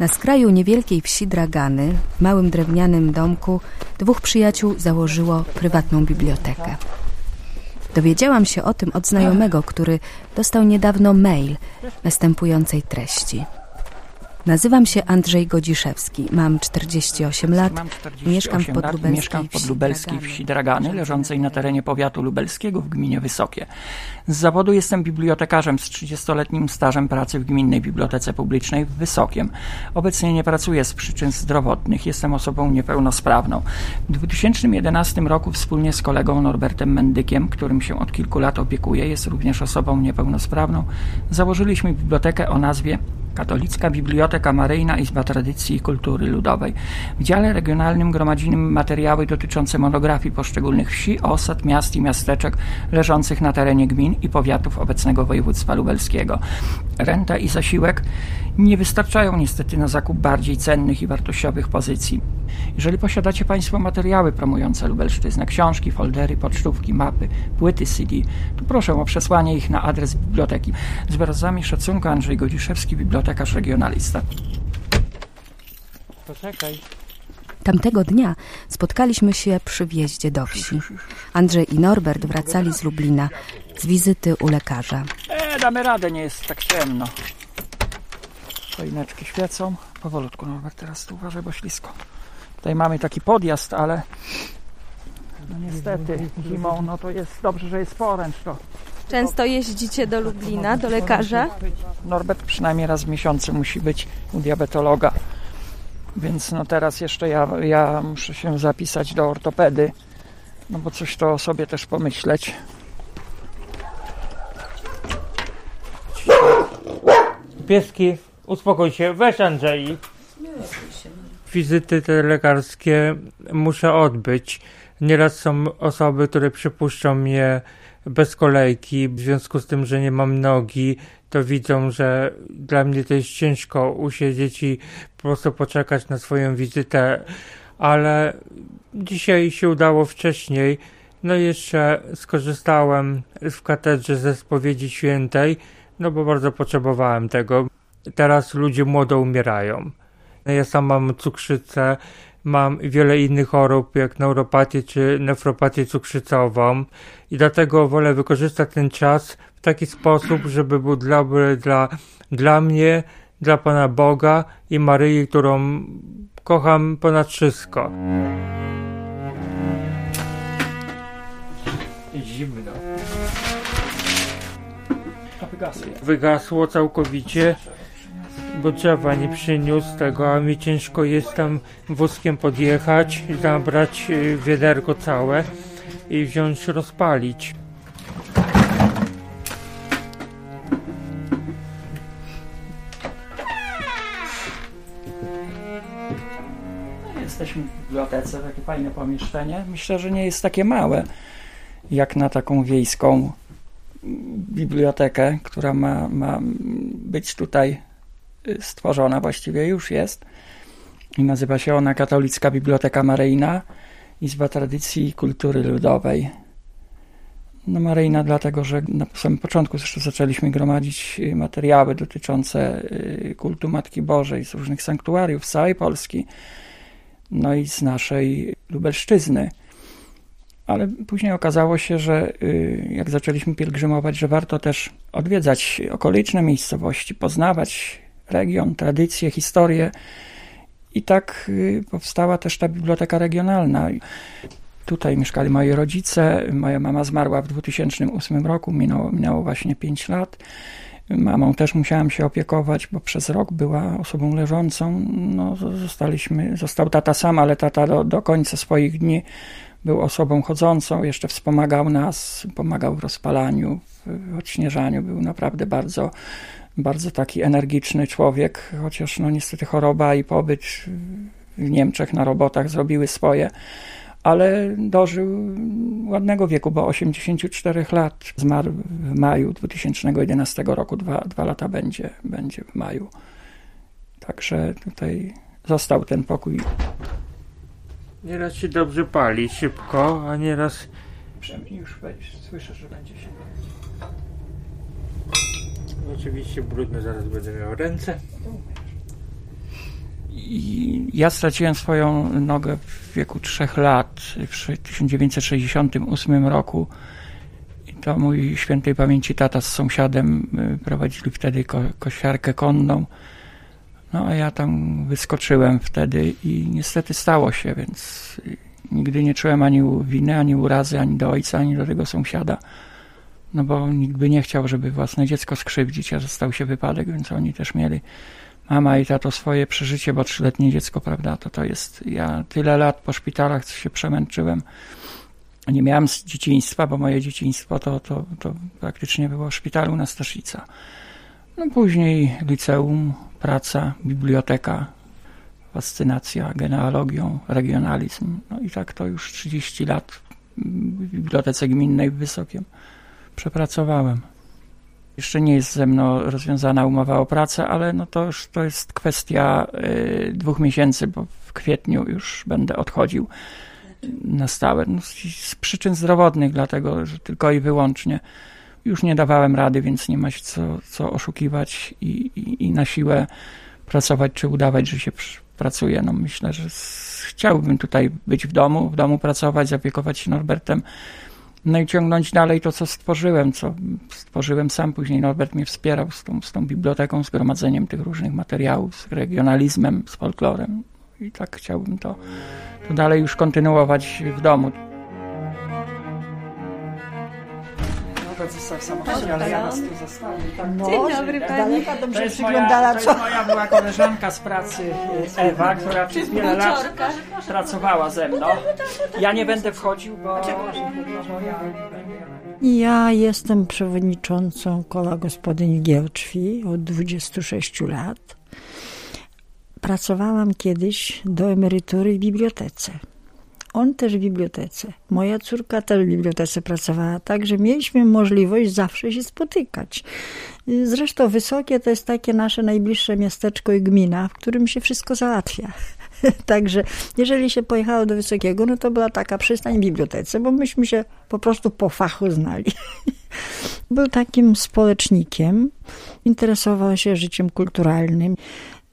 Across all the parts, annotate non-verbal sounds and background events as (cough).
Na skraju niewielkiej wsi Dragany, w małym drewnianym domku, dwóch przyjaciół założyło prywatną bibliotekę. Dowiedziałam się o tym od znajomego, który dostał niedawno mail następującej treści. Nazywam się Andrzej Godziszewski, mam 48 lat, Mam 48 mieszkam w podlubelskiej mieszkam w wsi podlubelskiej Dragany. wsi Dragany, leżącej na terenie powiatu lubelskiego w gminie Wysokie. Z zawodu jestem bibliotekarzem z 30-letnim stażem pracy w Gminnej Bibliotece Publicznej w Wysokiem. Obecnie nie pracuję z przyczyn zdrowotnych, jestem osobą niepełnosprawną. W 2011 roku wspólnie z kolegą Norbertem Mendykiem, którym się od kilku lat opiekuję, jest również osobą niepełnosprawną, założyliśmy bibliotekę o nazwie Katolicka Biblioteka Maryjna Izba Tradycji i Kultury Ludowej. W dziale regionalnym gromadzimy materiały dotyczące monografii poszczególnych wsi, osad, miast i miasteczek leżących na terenie gmin i powiatów obecnego województwa lubelskiego. Renta i zasiłek nie wystarczają niestety na zakup bardziej cennych i wartościowych pozycji. Jeżeli posiadacie Państwo materiały promujące Lubelszczyznę, książki, foldery, pocztówki, mapy, płyty CD, to proszę o przesłanie ich na adres biblioteki. Z wyrazami szacunku Andrzej Godziszewski, bibliotekarz regionalista. Poczekaj. Tamtego dnia spotkaliśmy się przy wjeździe do wsi. Andrzej i Norbert wracali z Lublina z wizyty u lekarza. E, damy radę, nie jest tak ciemno. Choineczki świecą. Powolutku, Norbert, teraz tu uważaj, bo ślisko. Tutaj mamy taki podjazd, ale no niestety zimą, no to jest dobrze, że jest poręcz. To Często jeździcie do Lublina, do lekarza? Norbert przynajmniej raz w miesiącu musi być u diabetologa. Więc no teraz jeszcze ja, ja muszę się zapisać do ortopedy, no bo coś to o sobie też pomyśleć. Pieski, uspokój się, weź Andrzej. Wizyty te lekarskie muszę odbyć. Nieraz są osoby, które przypuszczą mnie bez kolejki, w związku z tym, że nie mam nogi, to widzą, że dla mnie to jest ciężko usiedzieć i po prostu poczekać na swoją wizytę, ale dzisiaj się udało wcześniej. No i jeszcze skorzystałem w katedrze ze spowiedzi świętej, no bo bardzo potrzebowałem tego. Teraz ludzie młodo umierają. Ja sam mam cukrzycę, mam wiele innych chorób, jak neuropatię czy nefropatię cukrzycową i dlatego wolę wykorzystać ten czas w taki sposób, żeby był dobry dla, dla mnie, dla Pana Boga i Maryi, którą kocham ponad wszystko. Zimno. Wygasło całkowicie, bo drzewa nie przyniósł tego, a mi ciężko jest tam wózkiem podjechać, zabrać y, wiaderko całe i wziąć rozpalić. Jesteśmy w bibliotece, takie fajne pomieszczenie. Myślę, że nie jest takie małe, jak na taką wiejską bibliotekę, która ma, ma być tutaj stworzona, właściwie już jest. I nazywa się ona Katolicka Biblioteka Maryjna, Izba Tradycji i Kultury Ludowej. No Maryjna dlatego, że na samym początku zresztą zaczęliśmy gromadzić materiały dotyczące y, kultu Matki Bożej z różnych sanktuariów z całej Polski no i z naszej Lubelszczyzny. Ale później okazało się, że y, jak zaczęliśmy pielgrzymować, że warto też odwiedzać okoliczne miejscowości, poznawać region, tradycje, historię. I tak y, powstała też ta biblioteka regionalna. Tutaj mieszkali moi rodzice. Moja mama zmarła w 2008 roku, minęło, minęło właśnie 5 lat. Mamą też musiałam się opiekować, bo przez rok była osobą leżącą. No, zostaliśmy, został tata sam, ale tata do, do końca swoich dni był osobą chodzącą, jeszcze wspomagał nas, pomagał w rozpalaniu, w odśnieżaniu. Był naprawdę bardzo, bardzo taki energiczny człowiek, chociaż no niestety choroba i pobyt w Niemczech na robotach zrobiły swoje ale dożył ładnego wieku, bo 84 lat. Zmarł w maju 2011 roku, dwa, dwa lata będzie, będzie w maju. Także tutaj został ten pokój. Nieraz się dobrze pali, szybko, a nieraz Przemknij już, słyszę, że będzie się. Oczywiście brudne zaraz będę miał ręce. I ja straciłem swoją nogę w wieku trzech lat w 1968 roku. I to mój świętej pamięci tata z sąsiadem y, prowadzili wtedy ko kosiarkę konną. No a ja tam wyskoczyłem wtedy i niestety stało się, więc nigdy nie czułem ani winy, ani urazy, ani do ojca, ani do tego sąsiada. No bo nikt by nie chciał, żeby własne dziecko skrzywdzić, a że stał się wypadek, więc oni też mieli mama i tato swoje przeżycie, bo trzyletnie dziecko, prawda, to to jest, ja tyle lat po szpitalach się przemęczyłem. Nie miałem dzieciństwa, bo moje dzieciństwo to, to, to praktycznie było w szpitalu na Staszica. No później liceum, praca, biblioteka, fascynacja genealogią, regionalizm. No i tak to już 30 lat w Bibliotece Gminnej w Wysokiem przepracowałem. Jeszcze nie jest ze mną rozwiązana umowa o pracę, ale no to już to jest kwestia y, dwóch miesięcy, bo w kwietniu już będę odchodził na stałe. No, z, przyczyn zdrowotnych, dlatego że tylko i wyłącznie już nie dawałem rady, więc nie ma się co, co oszukiwać i, i, i na siłę pracować, czy udawać, że się pracuje. No myślę, że chciałbym tutaj być w domu, w domu pracować, zapiekować się Norbertem, no i ciągnąć dalej to, co stworzyłem, co stworzyłem sam. Później Norbert mnie wspierał z tą, z tą biblioteką, z gromadzeniem tych różnych materiałów, z regionalizmem, z folklorem. I tak chciałbym to, to dalej już kontynuować w domu. W samochodzie, ale ja was tu zostawię. Tak. No, Dzień dobry pani. Daleka dobrze To jest, przyglądała, moja, to co? jest moja była koleżanka z pracy y, Ewa, która przez wiele lat pracowała ze mną. Ja nie będę wchodził, bo... ja... Jestem przewodniczącą koła gospodyń Giełczwi od 26 lat. Pracowałam kiedyś do emerytury w bibliotece. On też w bibliotece. Moja córka też w bibliotece pracowała, także mieliśmy możliwość zawsze się spotykać. Zresztą Wysokie to jest takie nasze najbliższe miasteczko i gmina, w którym się wszystko załatwia. (laughs) Także jeżeli się pojechało do Wysokiego, no to była taka przystań w bibliotece, bo myśmy się po prostu po fachu znali. (laughs) Był takim społecznikiem, interesował się życiem kulturalnym.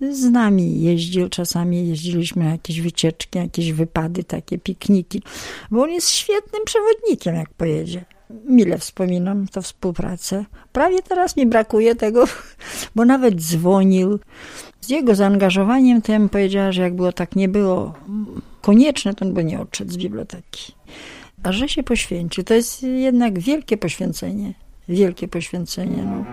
Z nami jeździł, czasami jeździliśmy na jakieś wycieczki, jakieś wypady, takie pikniki, bo on jest świetnym przewodnikiem, jak pojedzie. Mile wspominam tę współpracę. Prawie teraz mi brakuje tego, (laughs) bo nawet dzwonił. Z jego zaangażowaniem bym powiedziała, że jak było tak nie było konieczne, to on by nie odszedł z biblioteki. A że się poświęcił, to jest jednak wielkie poświęcenie. Wielkie poświęcenie. No.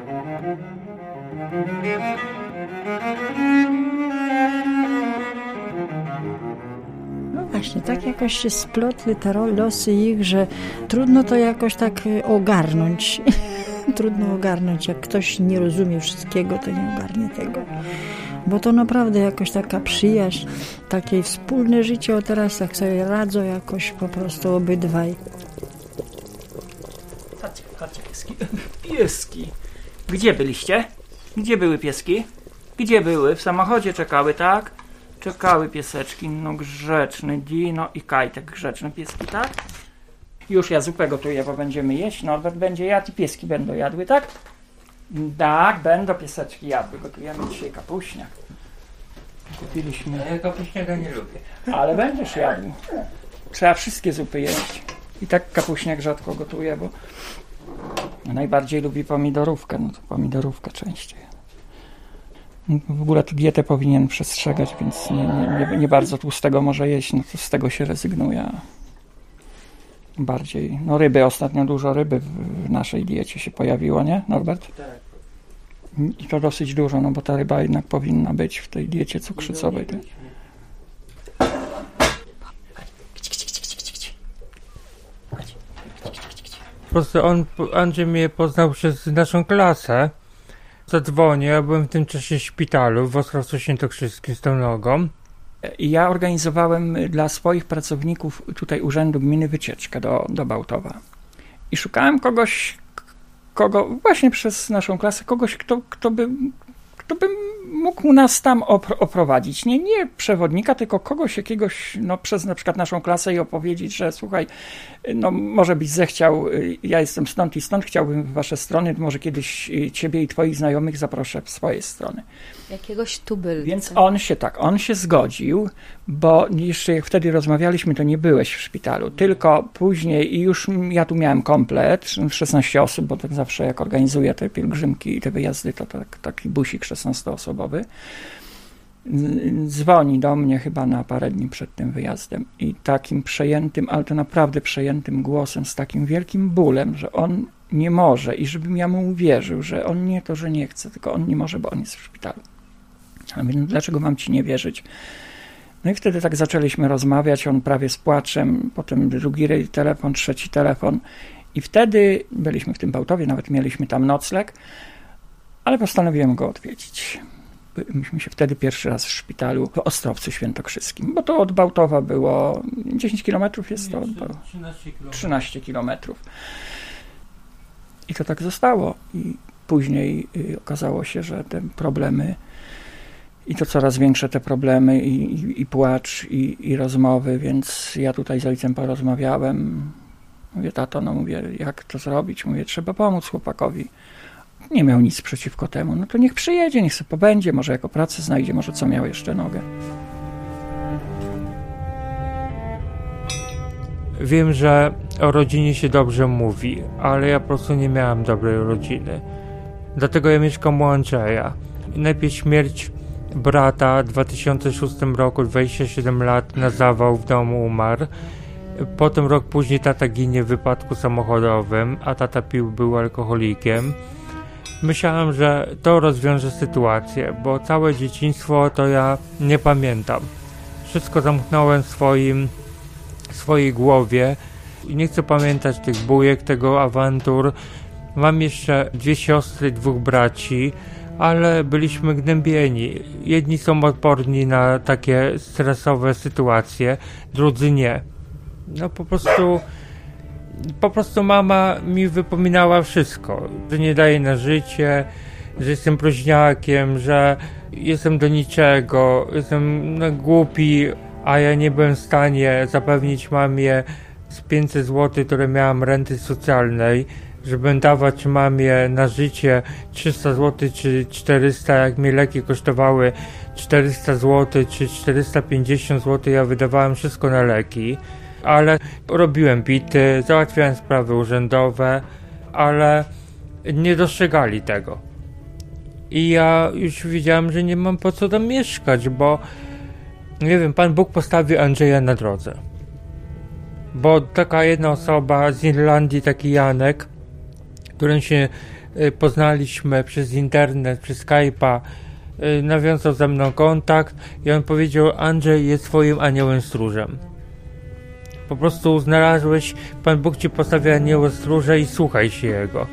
No właśnie, tak jakoś się splotły te losy ich, że trudno to jakoś tak y, ogarnąć. (laughs) trudno ogarnąć. Jak ktoś nie rozumie wszystkiego, to nie ogarnie tego. Bo to naprawdę jakoś taka przyjaźń, takie wspólne życie, o teraz tak sobie radzą jakoś po prostu obydwaj. Chodźcie, chodźcie, pieski. (laughs) Pieski. Gdzie byliście? Gdzie były pieski? Gdzie były? W samochodzie czekały, tak? Czekały pieseczki, no grzeczny Dino i Kajtek, grzeczne pieski, tak? Już ja zupę gotuję, bo będziemy jeść. Norbert będzie jadł i pieski będą jadły, tak? Tak, będą pieseczki jadły. Gotujemy dzisiaj kapuśniak. Kupiliśmy, Ja kapuśniaka nie lubię. ale będziesz jadł. Trzeba wszystkie zupy jeść. I tak kapuśniak rzadko gotuję, bo najbardziej lubi pomidorówkę, no to pomidorówkę częściej. W ogóle tu dietę powinien przestrzegać, więc nie, nie, nie, nie bardzo tłustego może jeść, no to z tego się rezygnuje. Bardziej, no ryby, ostatnio dużo ryby w, w naszej diecie się pojawiło, nie Norbert? I to dosyć dużo, no bo ta ryba jednak powinna być w tej diecie cukrzycowej. tak? Po prostu on, Andrzej mnie poznał przez naszą klasę. Zadzwonił, ja byłem w tym czasie w szpitalu w Ostrowcu Świętokrzyskim z tą nogą. Ja organizowałem dla swoich pracowników tutaj Urzędu Gminy wycieczkę do, do Bałtowa. I szukałem kogoś, kogo, właśnie przez naszą klasę, kogoś, kto, kto, by, kto by mógł nas tam opr- oprowadzić. Nie, nie przewodnika, tylko kogoś jakiegoś, no przez na przykład naszą klasę i opowiedzieć, że słuchaj, no może byś zechciał, y, ja jestem stąd i stąd, chciałbym w wasze strony, może kiedyś y, ciebie i twoich znajomych zaproszę w swoje strony. Jakiegoś tubylca. Więc on się tak, on się zgodził, bo jeszcze jak wtedy rozmawialiśmy, to nie byłeś w szpitalu, tylko później i już ja tu miałem komplet, 16 osób, bo tak zawsze jak organizuję te pielgrzymki i te wyjazdy, to tak, taki busik 16-osobowy. Dzwoni do mnie chyba na parę dni przed tym wyjazdem i takim przejętym, ale to naprawdę przejętym głosem, z takim wielkim bólem, że on nie może i żebym ja mu uwierzył, że on nie to, że nie chce, tylko on nie może, bo on jest w szpitalu. A mówię, no dlaczego mam ci nie wierzyć? No i wtedy tak zaczęliśmy rozmawiać, on prawie z płaczem, potem drugi telefon, trzeci telefon i wtedy byliśmy w tym Bałtowie, nawet mieliśmy tam nocleg, ale postanowiłem go odwiedzić. Myśmy się wtedy pierwszy raz w szpitalu w Ostrowcu Świętokrzyskim, bo to od Bałtowa było 10 kilometrów jest to? 13 kilometrów. I to tak zostało. I później y, okazało się, że te problemy i to coraz większe te problemy i, i, i płacz i, i rozmowy, więc ja tutaj z ojcem porozmawiałem. Mówię, tato, no mówię, jak to zrobić? Mówię, trzeba pomóc chłopakowi. Nie miał nic przeciwko temu. No to niech przyjedzie, niech sobie pobędzie, może jako pracę znajdzie, może co miał jeszcze nogę. Wiem, że o rodzinie się dobrze mówi, ale ja po prostu nie miałem dobrej rodziny. Dlatego ja mieszkam u Andrzeja. Najpierw śmierć brata w 2006 roku, 27 lat, na zawał w domu umarł. Potem rok później tata ginie w wypadku samochodowym, a tata pił, był alkoholikiem. Myślałem, że to rozwiąże sytuację, bo całe dzieciństwo to ja nie pamiętam. Wszystko zamknąłem w swoim, swojej głowie i nie chcę pamiętać tych bujek, tego awantur. Mam jeszcze dwie siostry, dwóch braci ale byliśmy gnębieni. Jedni są odporni na takie stresowe sytuacje, drudzy nie. No po prostu po prostu mama mi wypominała wszystko, że nie daje na życie, że jestem proźniakiem, że jestem do niczego, jestem no, głupi, a ja nie byłem w stanie zapewnić mamie z 500 zł, które miałam renty socjalnej, żeby dawać mamie na życie 300 zł czy 400, jak mi leki kosztowały 400 zł czy 450 zł, ja wydawałem wszystko na leki, ale robiłem bity, załatwiałem sprawy urzędowe, ale nie dostrzegali tego. I ja już widziałem, że nie mam po co tam mieszkać, bo nie wiem, Pan Bóg postawił Andrzeja na drodze. Bo taka jedna osoba z Irlandii, taki Janek, którym się y, poznaliśmy przez internet, przez Skype'a, y, nawiązał ze mną kontakt i on powiedział, Andrzej jest twoim aniołem stróżem. Po prostu znalazłeś, Pan Bóg ci postawia anioła stróża i słuchaj się jego.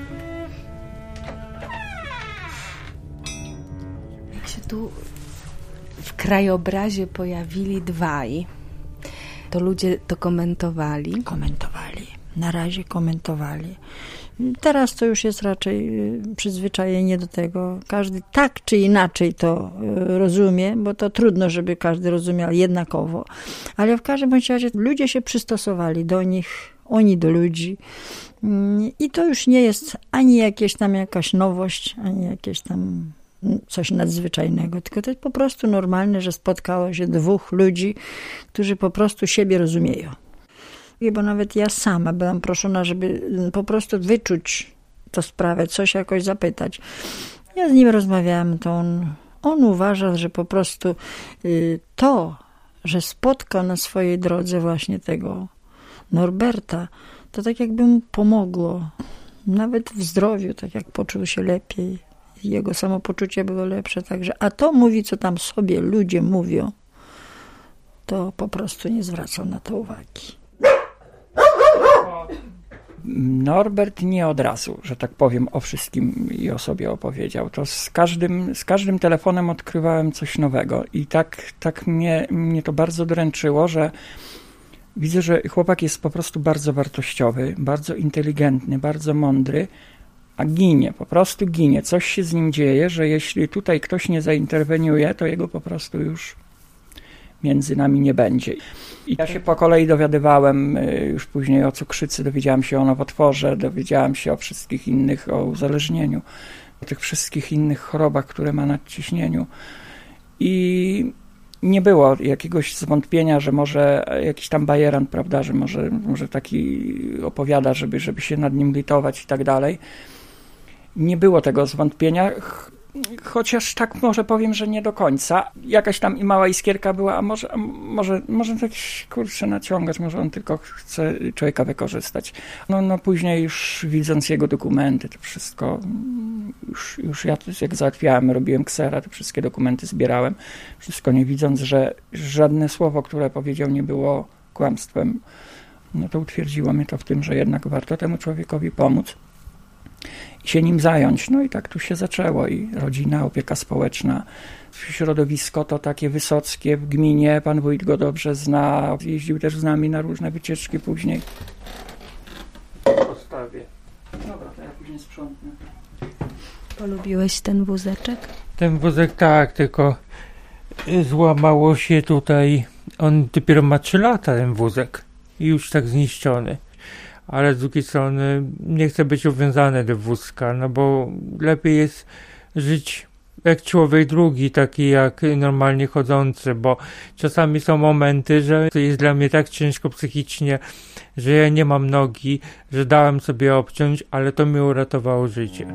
Jak się tu w krajobrazie pojawili dwaj, to ludzie to komentowali. Komentowali. Na razie komentowali. Teraz to już jest raczej y, przyzwyczajenie do tego. Każdy tak czy inaczej to y, rozumie, bo to trudno, żeby każdy rozumiał jednakowo. Ale w każdym razie ludzie się przystosowali do nich, oni do ludzi. Mm, I to już nie jest ani jakieś tam jakaś nowość, ani jakieś tam coś nadzwyczajnego, tylko to jest po prostu normalne, że spotkało się dwóch ludzi, którzy po prostu siebie rozumieją bo nawet ja sama byłam proszona, żeby mm, po prostu wyczuć tę sprawę, coś jakoś zapytać. Ja z nim rozmawiałam, to on, on uważa, że po prostu y, to, że spotka na swojej drodze właśnie tego Norberta, to tak jakby mu pomogło. Nawet w zdrowiu, tak jak poczuł się lepiej. Jego samopoczucie było lepsze. Także, a to mówi, co tam sobie ludzie mówią, to po prostu nie zwracał na to uwagi. Norbert nie od razu, że tak powiem, o wszystkim i o sobie opowiedział. To z każdym, z każdym telefonem odkrywałem coś nowego i tak, tak mnie, mnie to bardzo dręczyło, że widzę, że chłopak jest po prostu bardzo wartościowy, bardzo inteligentny, bardzo mądry, a ginie, po prostu ginie. Coś się z nim dzieje, że jeśli tutaj ktoś nie zainterweniuje, to jego po prostu już między nami nie będzie. I ja się po kolei dowiadywałem y, już później o cukrzycy, dowiedziałem się o nowotworze, dowiedziałem się o wszystkich innych, o uzależnieniu, o tych wszystkich innych chorobach, które ma nadciśnieniu. I nie było jakiegoś zwątpienia, że może jakiś tam bajerant, prawda, że może, może taki opowiada, żeby, żeby się nad nim litować i tak dalej. Nie było tego zwątpienia, chociaż tak może powiem, że nie do końca. Jakaś tam i mała iskierka była, a może, może, może tak kurczę naciągać, może on tylko chce człowieka wykorzystać. No, no później już widząc jego dokumenty, to wszystko, już, już ja jak załatwiałem, robiłem ksera, te wszystkie dokumenty zbierałem, wszystko nie widząc, że żadne słowo, które powiedział nie było kłamstwem, no to utwierdziło mnie to w tym, że jednak warto temu człowiekowi pomóc się nim zająć. No i tak tu się zaczęło i rodzina, opieka społeczna. Środowisko to takie wysockie w gminie, pan wójt go dobrze zna, jeździł też z nami na różne wycieczki później. Postawię. Dobra, to ja później sprzątnę. Polubiłeś ten wózeczek? Ten wózek tak, tylko złamało się tutaj. On dopiero ma 3 lata, ten wózek. I już tak zniszczony ale z drugiej strony nie chcę być uwiązany do wózka, no bo lepiej jest żyć jak człowiek drugi, taki jak normalnie chodzący, bo czasami są momenty, że to jest dla mnie tak ciężko psychicznie, że ja nie mam nogi, że dałem sobie obciąć, ale to mi uratowało życie.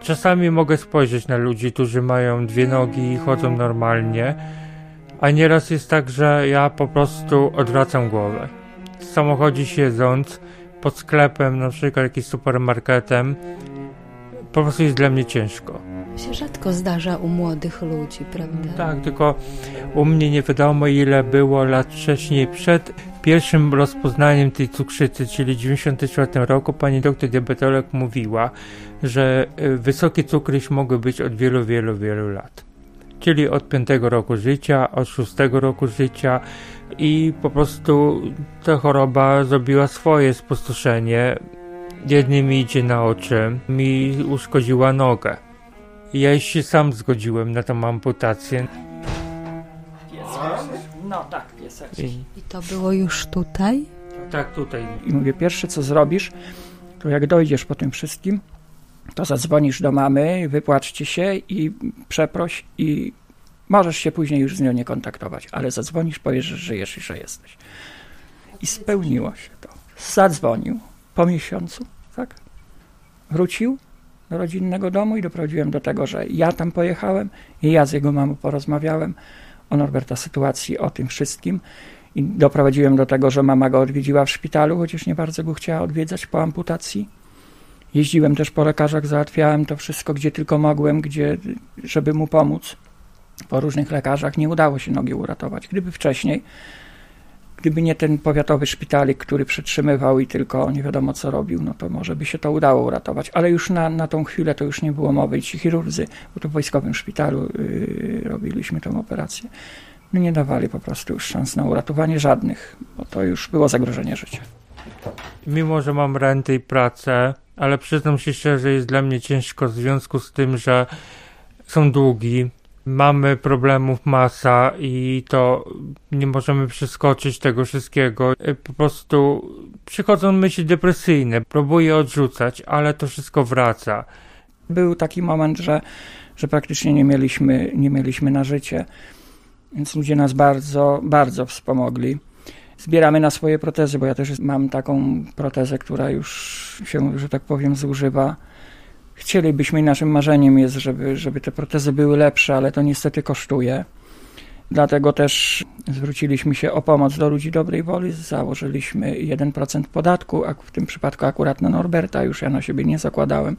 Czasami mogę spojrzeć na ludzi, którzy mają dwie nogi i chodzą normalnie, a nieraz jest tak, że ja po prostu odwracam głowę. W samochodzie siedząc, pod sklepem, na przykład jakimś supermarketem, po prostu jest dla mnie ciężko. Się rzadko zdarza u młodych ludzi, prawda? Tak, tylko u mnie nie wiadomo ile było lat wcześniej przed pierwszym rozpoznaniem tej cukrzycy, czyli w 1994 roku, pani doktor diabetolog mówiła, że y, wysokie cukry już mogły być od wielu, wielu, wielu lat. Czyli od 5 roku życia, od 6 roku życia i po prostu ta choroba zrobiła swoje spustoszenie. Jednym idzie na oczy, mi uszkodziła nogę. Ja się sam zgodziłem na tą amputację. No tak, piesek. I, I to było już tutaj? tak, tutaj. I mówię, pierwsze co zrobisz, to jak dojdziesz po tym wszystkim, to zadzwonisz do mamy, wypłaczcie się i przeproś i możesz się później już z nią nie kontaktować, ale zadzwonisz, powiesz, że żyjesz i że jesteś. I spełniło się to. Zadzwonił po miesiącu, tak? Wrócił do rodzinnego domu i doprowadziłem do tego, że ja tam pojechałem i ja z jego mamą porozmawiałem o Norberta sytuacji, o tym wszystkim i doprowadziłem do tego, że mama go odwiedziła w szpitalu, chociaż nie bardzo go chciała odwiedzać po amputacji. Jeździłem też po lekarzach, załatwiałem to wszystko, gdzie tylko mogłem, gdzie, żeby mu pomóc. Po różnych lekarzach nie udało się nogi uratować. Gdyby wcześniej, gdyby nie ten powiatowy szpitalik, który przytrzymywał i tylko nie wiadomo co robił, no to może by się to udało uratować. Ale już na, na tą chwilę to już nie było mowy. I ci chirurdzy, bo to w wojskowym szpitalu yy, robiliśmy tą operację, no nie dawali po prostu już szans na uratowanie żadnych, bo to już było zagrożenie życia. Mimo, że mam rentę i pracę, ale przyznam się szczerze, jest dla mnie ciężko w związku z tym, że są długi, mamy problemów masa i to nie możemy przeskoczyć tego wszystkiego. Po prostu przychodzą myśli depresyjne, próbuję odrzucać, ale to wszystko wraca. Był taki moment, że, że praktycznie nie mieliśmy, nie mieliśmy na życie, więc ludzie nas bardzo, bardzo wspomogli. Zbieramy na swoje protezy, bo ja też mam taką protezę, która już się, że tak powiem, zużywa. Chcielibyśmy naszym marzeniem jest, żeby, żeby te protezy były lepsze, ale to niestety kosztuje. Dlatego też zwróciliśmy się o pomoc do ludzi dobrej woli. Założyliśmy 1% podatku, a w tym przypadku akurat na Norberta, już ja na siebie nie zakładałem.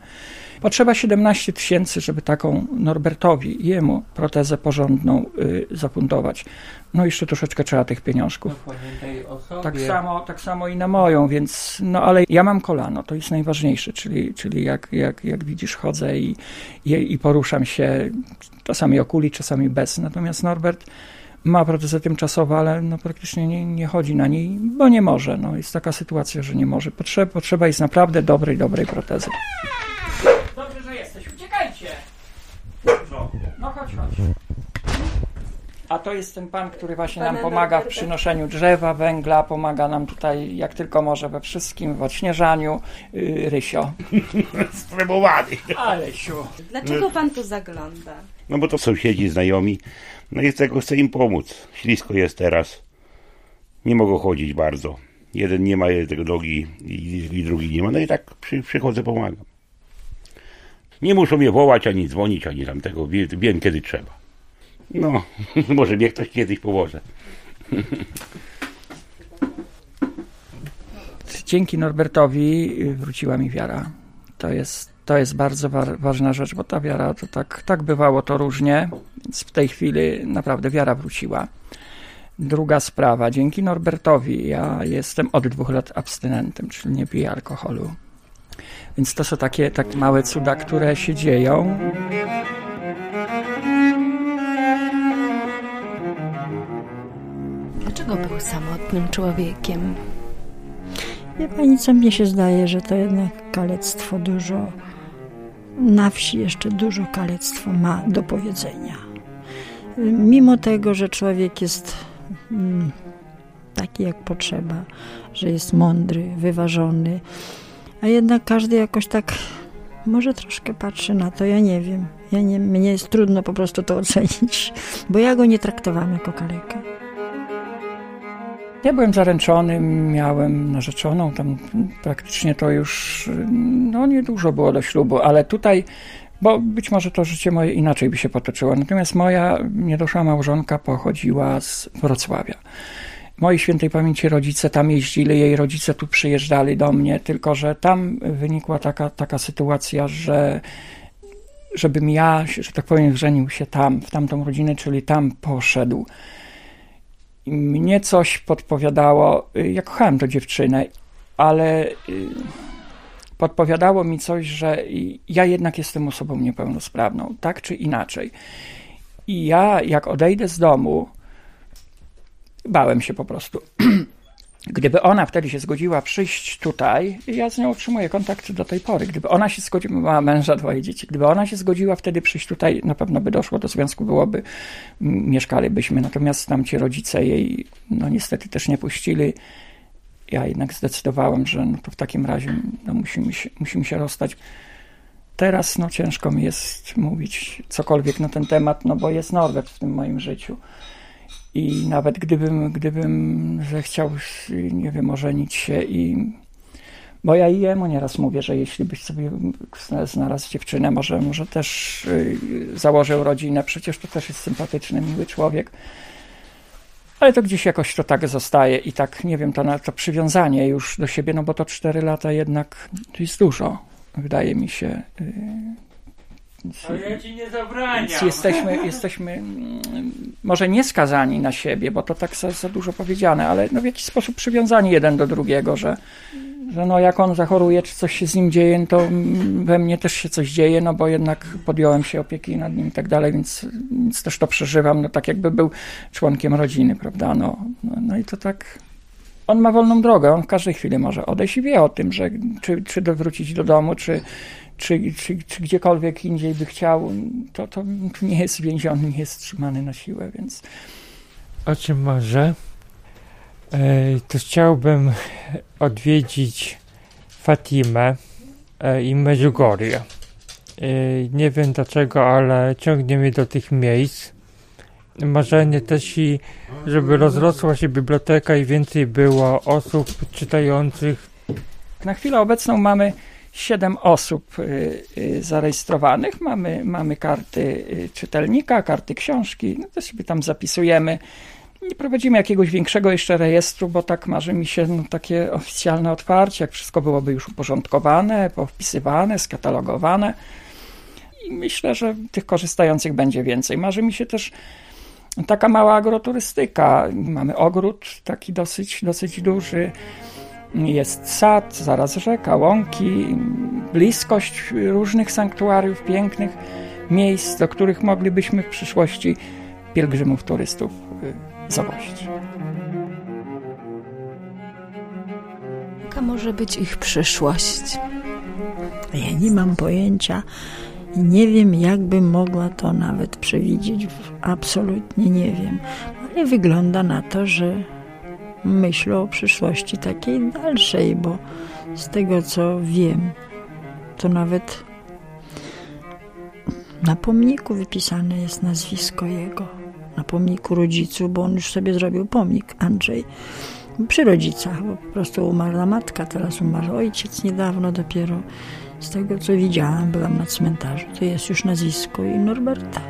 Potrzeba 17 tysięcy, żeby taką Norbertowi, jemu protezę porządną y, zafundować. No jeszcze troszeczkę trzeba tych pieniążków. Tak samo, tak samo i na moją, więc no ale ja mam kolano, to jest najważniejsze, czyli, czyli jak, jak, jak widzisz chodzę i, i, i poruszam się czasami okuli, czasami bez. Natomiast Norbert ma protezę tymczasową, ale no praktycznie nie, nie chodzi na niej, bo nie może. No, jest taka sytuacja, że nie może. Potrzeba, potrzeba jest naprawdę dobrej, dobrej protezy. Dobrze, że jesteś. Uciekajcie! No chodź, chodź. A to jest ten pan, który właśnie nam pomaga w przynoszeniu drzewa, węgla, pomaga nam tutaj jak tylko może we wszystkim, w odśnieżaniu. Yy, Rysio. (laughs) Spremowany. Alesiu. Dlaczego pan tu zagląda? No bo to sąsiedzi, znajomi. No i tego chcę im pomóc. Ślisko jest teraz. Nie mogą chodzić bardzo. Jeden nie ma tego nogi i, i drugi nie ma. No i tak przy, przychodzę, pomagam. Nie muszą mnie wołać, ani dzwonić, ani tam tego. Wie- Wiem, kiedy trzeba. No, (laughs) może mnie ktoś kiedyś pomoże. Dzięki Norbertowi wróciła mi wiara. To jest, to jest bardzo wa- ważna rzecz, bo ta wiara to tak, tak bywało to różnie, więc w tej chwili naprawdę wiara wróciła. Druga sprawa, dzięki Norbertowi ja jestem od dwóch lat abstynentem, czyli nie piję alkoholu. Więc to są takie, takie małe cuda, które się dzieją. Dlaczego był samotnym człowiekiem? Wie pani, co mnie się zdaje, że to jednak kalectwo dużo, na wsi jeszcze dużo kalectwo ma do powiedzenia. Mimo tego, że człowiek jest mm, taki jak potrzeba, że jest mądry, wyważony, a jednak każdy jakoś tak może troszkę patrzy na to, ja nie wiem. Ja nie, mnie jest trudno po prostu to ocenić, bo ja go nie traktowałam jako kalekę. Ja byłem zaręczony, miałem narzeczoną, tam praktycznie to już no niedużo było do ślubu, ale tutaj, bo być może to życie moje inaczej by się potoczyło. Natomiast moja niedoszła małżonka pochodziła z Wrocławia. Moi świętej pamięci rodzice tam jeździli, jej rodzice tu przyjeżdżali do mnie, tylko że tam wynikła taka, taka sytuacja, że żebym ja, że tak powiem, żenił się tam, w tamtą rodzinę, czyli tam poszedł. I mnie coś podpowiadało, ja kochałem tę dziewczynę, ale y, podpowiadało mi coś, że ja jednak jestem osobą niepełnosprawną, tak czy inaczej. I ja, jak odejdę z domu, bałem się po prostu. (clears throat) Gdyby ona wtedy się zgodziła przyjść tutaj, ja z nią utrzymuję kontakty do tej pory. Gdyby ona się zgodziła, ma męża, dwoje dzieci, gdyby ona się zgodziła wtedy przyjść tutaj, na pewno by doszło do związku, byłoby, mieszkalibyśmy. Natomiast tam ci rodzice jej, no niestety też nie puścili. Ja jednak zdecydowałem, że no to w takim razie no musimy, się, musimy się rozstać. Teraz no ciężko mi jest mówić cokolwiek na ten temat, no bo jest Norbert w tym moim życiu. I nawet gdybym, gdybym zechciał, nie wiem, ożenić się i... Bo ja i jemu nieraz mówię, że jeśli byś sobie znalazł dziewczynę, może, może też y, założył rodzinę, przecież to też jest sympatyczny, miły człowiek. Ale to gdzieś jakoś to tak zostaje i tak, nie wiem, to, na- to przywiązanie już do siebie, no bo to 4 lata jednak to jest dużo, wydaje mi się. Ale ja ci nie zabraniam. jesteśmy, jesteśmy mm, może nie skazani na siebie, bo to tak za, za dużo powiedziane, ale no w jakiś sposób przywiązani jeden do drugiego, że, że no jak on zachoruje, czy coś się z nim dzieje, to we mnie też się coś dzieje, no bo jednak podjąłem się opieki nad nim i tak dalej, więc, więc też to przeżywam, no tak jakby był członkiem rodziny, prawda, no, no, no i to tak... On ma wolną drogę, on w każdej chwili może odejść i wie o tym, że czy, czy wrócić do domu, czy, czy, czy, czy gdziekolwiek indziej by chciał, to, to nie jest więziony, nie jest trzymany na siłę, więc O czym może? E, to chciałbym odwiedzić Fatimę e, i Medjugorje. E, nie wiem dlaczego, ale ciągnie mnie do tych miejsc. Marzenie też i żeby rozrosła się biblioteka i więcej było osób czytających. na chwilę obecną mamy 7 osób y, y, zarejestrowanych, mamy, mamy karty y, czytelnika, karty książki, no to sobie tam zapisujemy. Nie prowadzimy jakiegoś większego jeszcze rejestru, bo tak marzy mi się no, takie oficjalne otwarcie, jak wszystko byłoby już uporządkowane, powpisywane, skatalogowane. I myślę, że tych korzystających będzie więcej. Marzy mi się też taka mała agroturystyka. Mamy ogród taki dosyć, dosyć duży. Jest sad, zaraz rzeka, łąki, bliskość różnych sanktuariów, pięknych miejsc, do których moglibyśmy w przyszłości pielgrzymów, turystów y, zawozić. Jaka może być ich przyszłość? Ja nie mam pojęcia i nie wiem, jakbym mogła to nawet przewidzieć. Absolutnie nie wiem. Ale wygląda na to, że myślę o przyszłości takiej dalszej, bo z tego co wiem, to nawet na pomniku wypisane jest nazwisko jego. Na pomniku rodziców, bo on już sobie zrobił pomnik, Andrzej. Przy rodzicach, bo po prostu umarła matka, teraz umarł ojciec niedawno dopiero. Z tego co widziałam, byłam na cmentarzu, to jest już nazwisko i Norberta.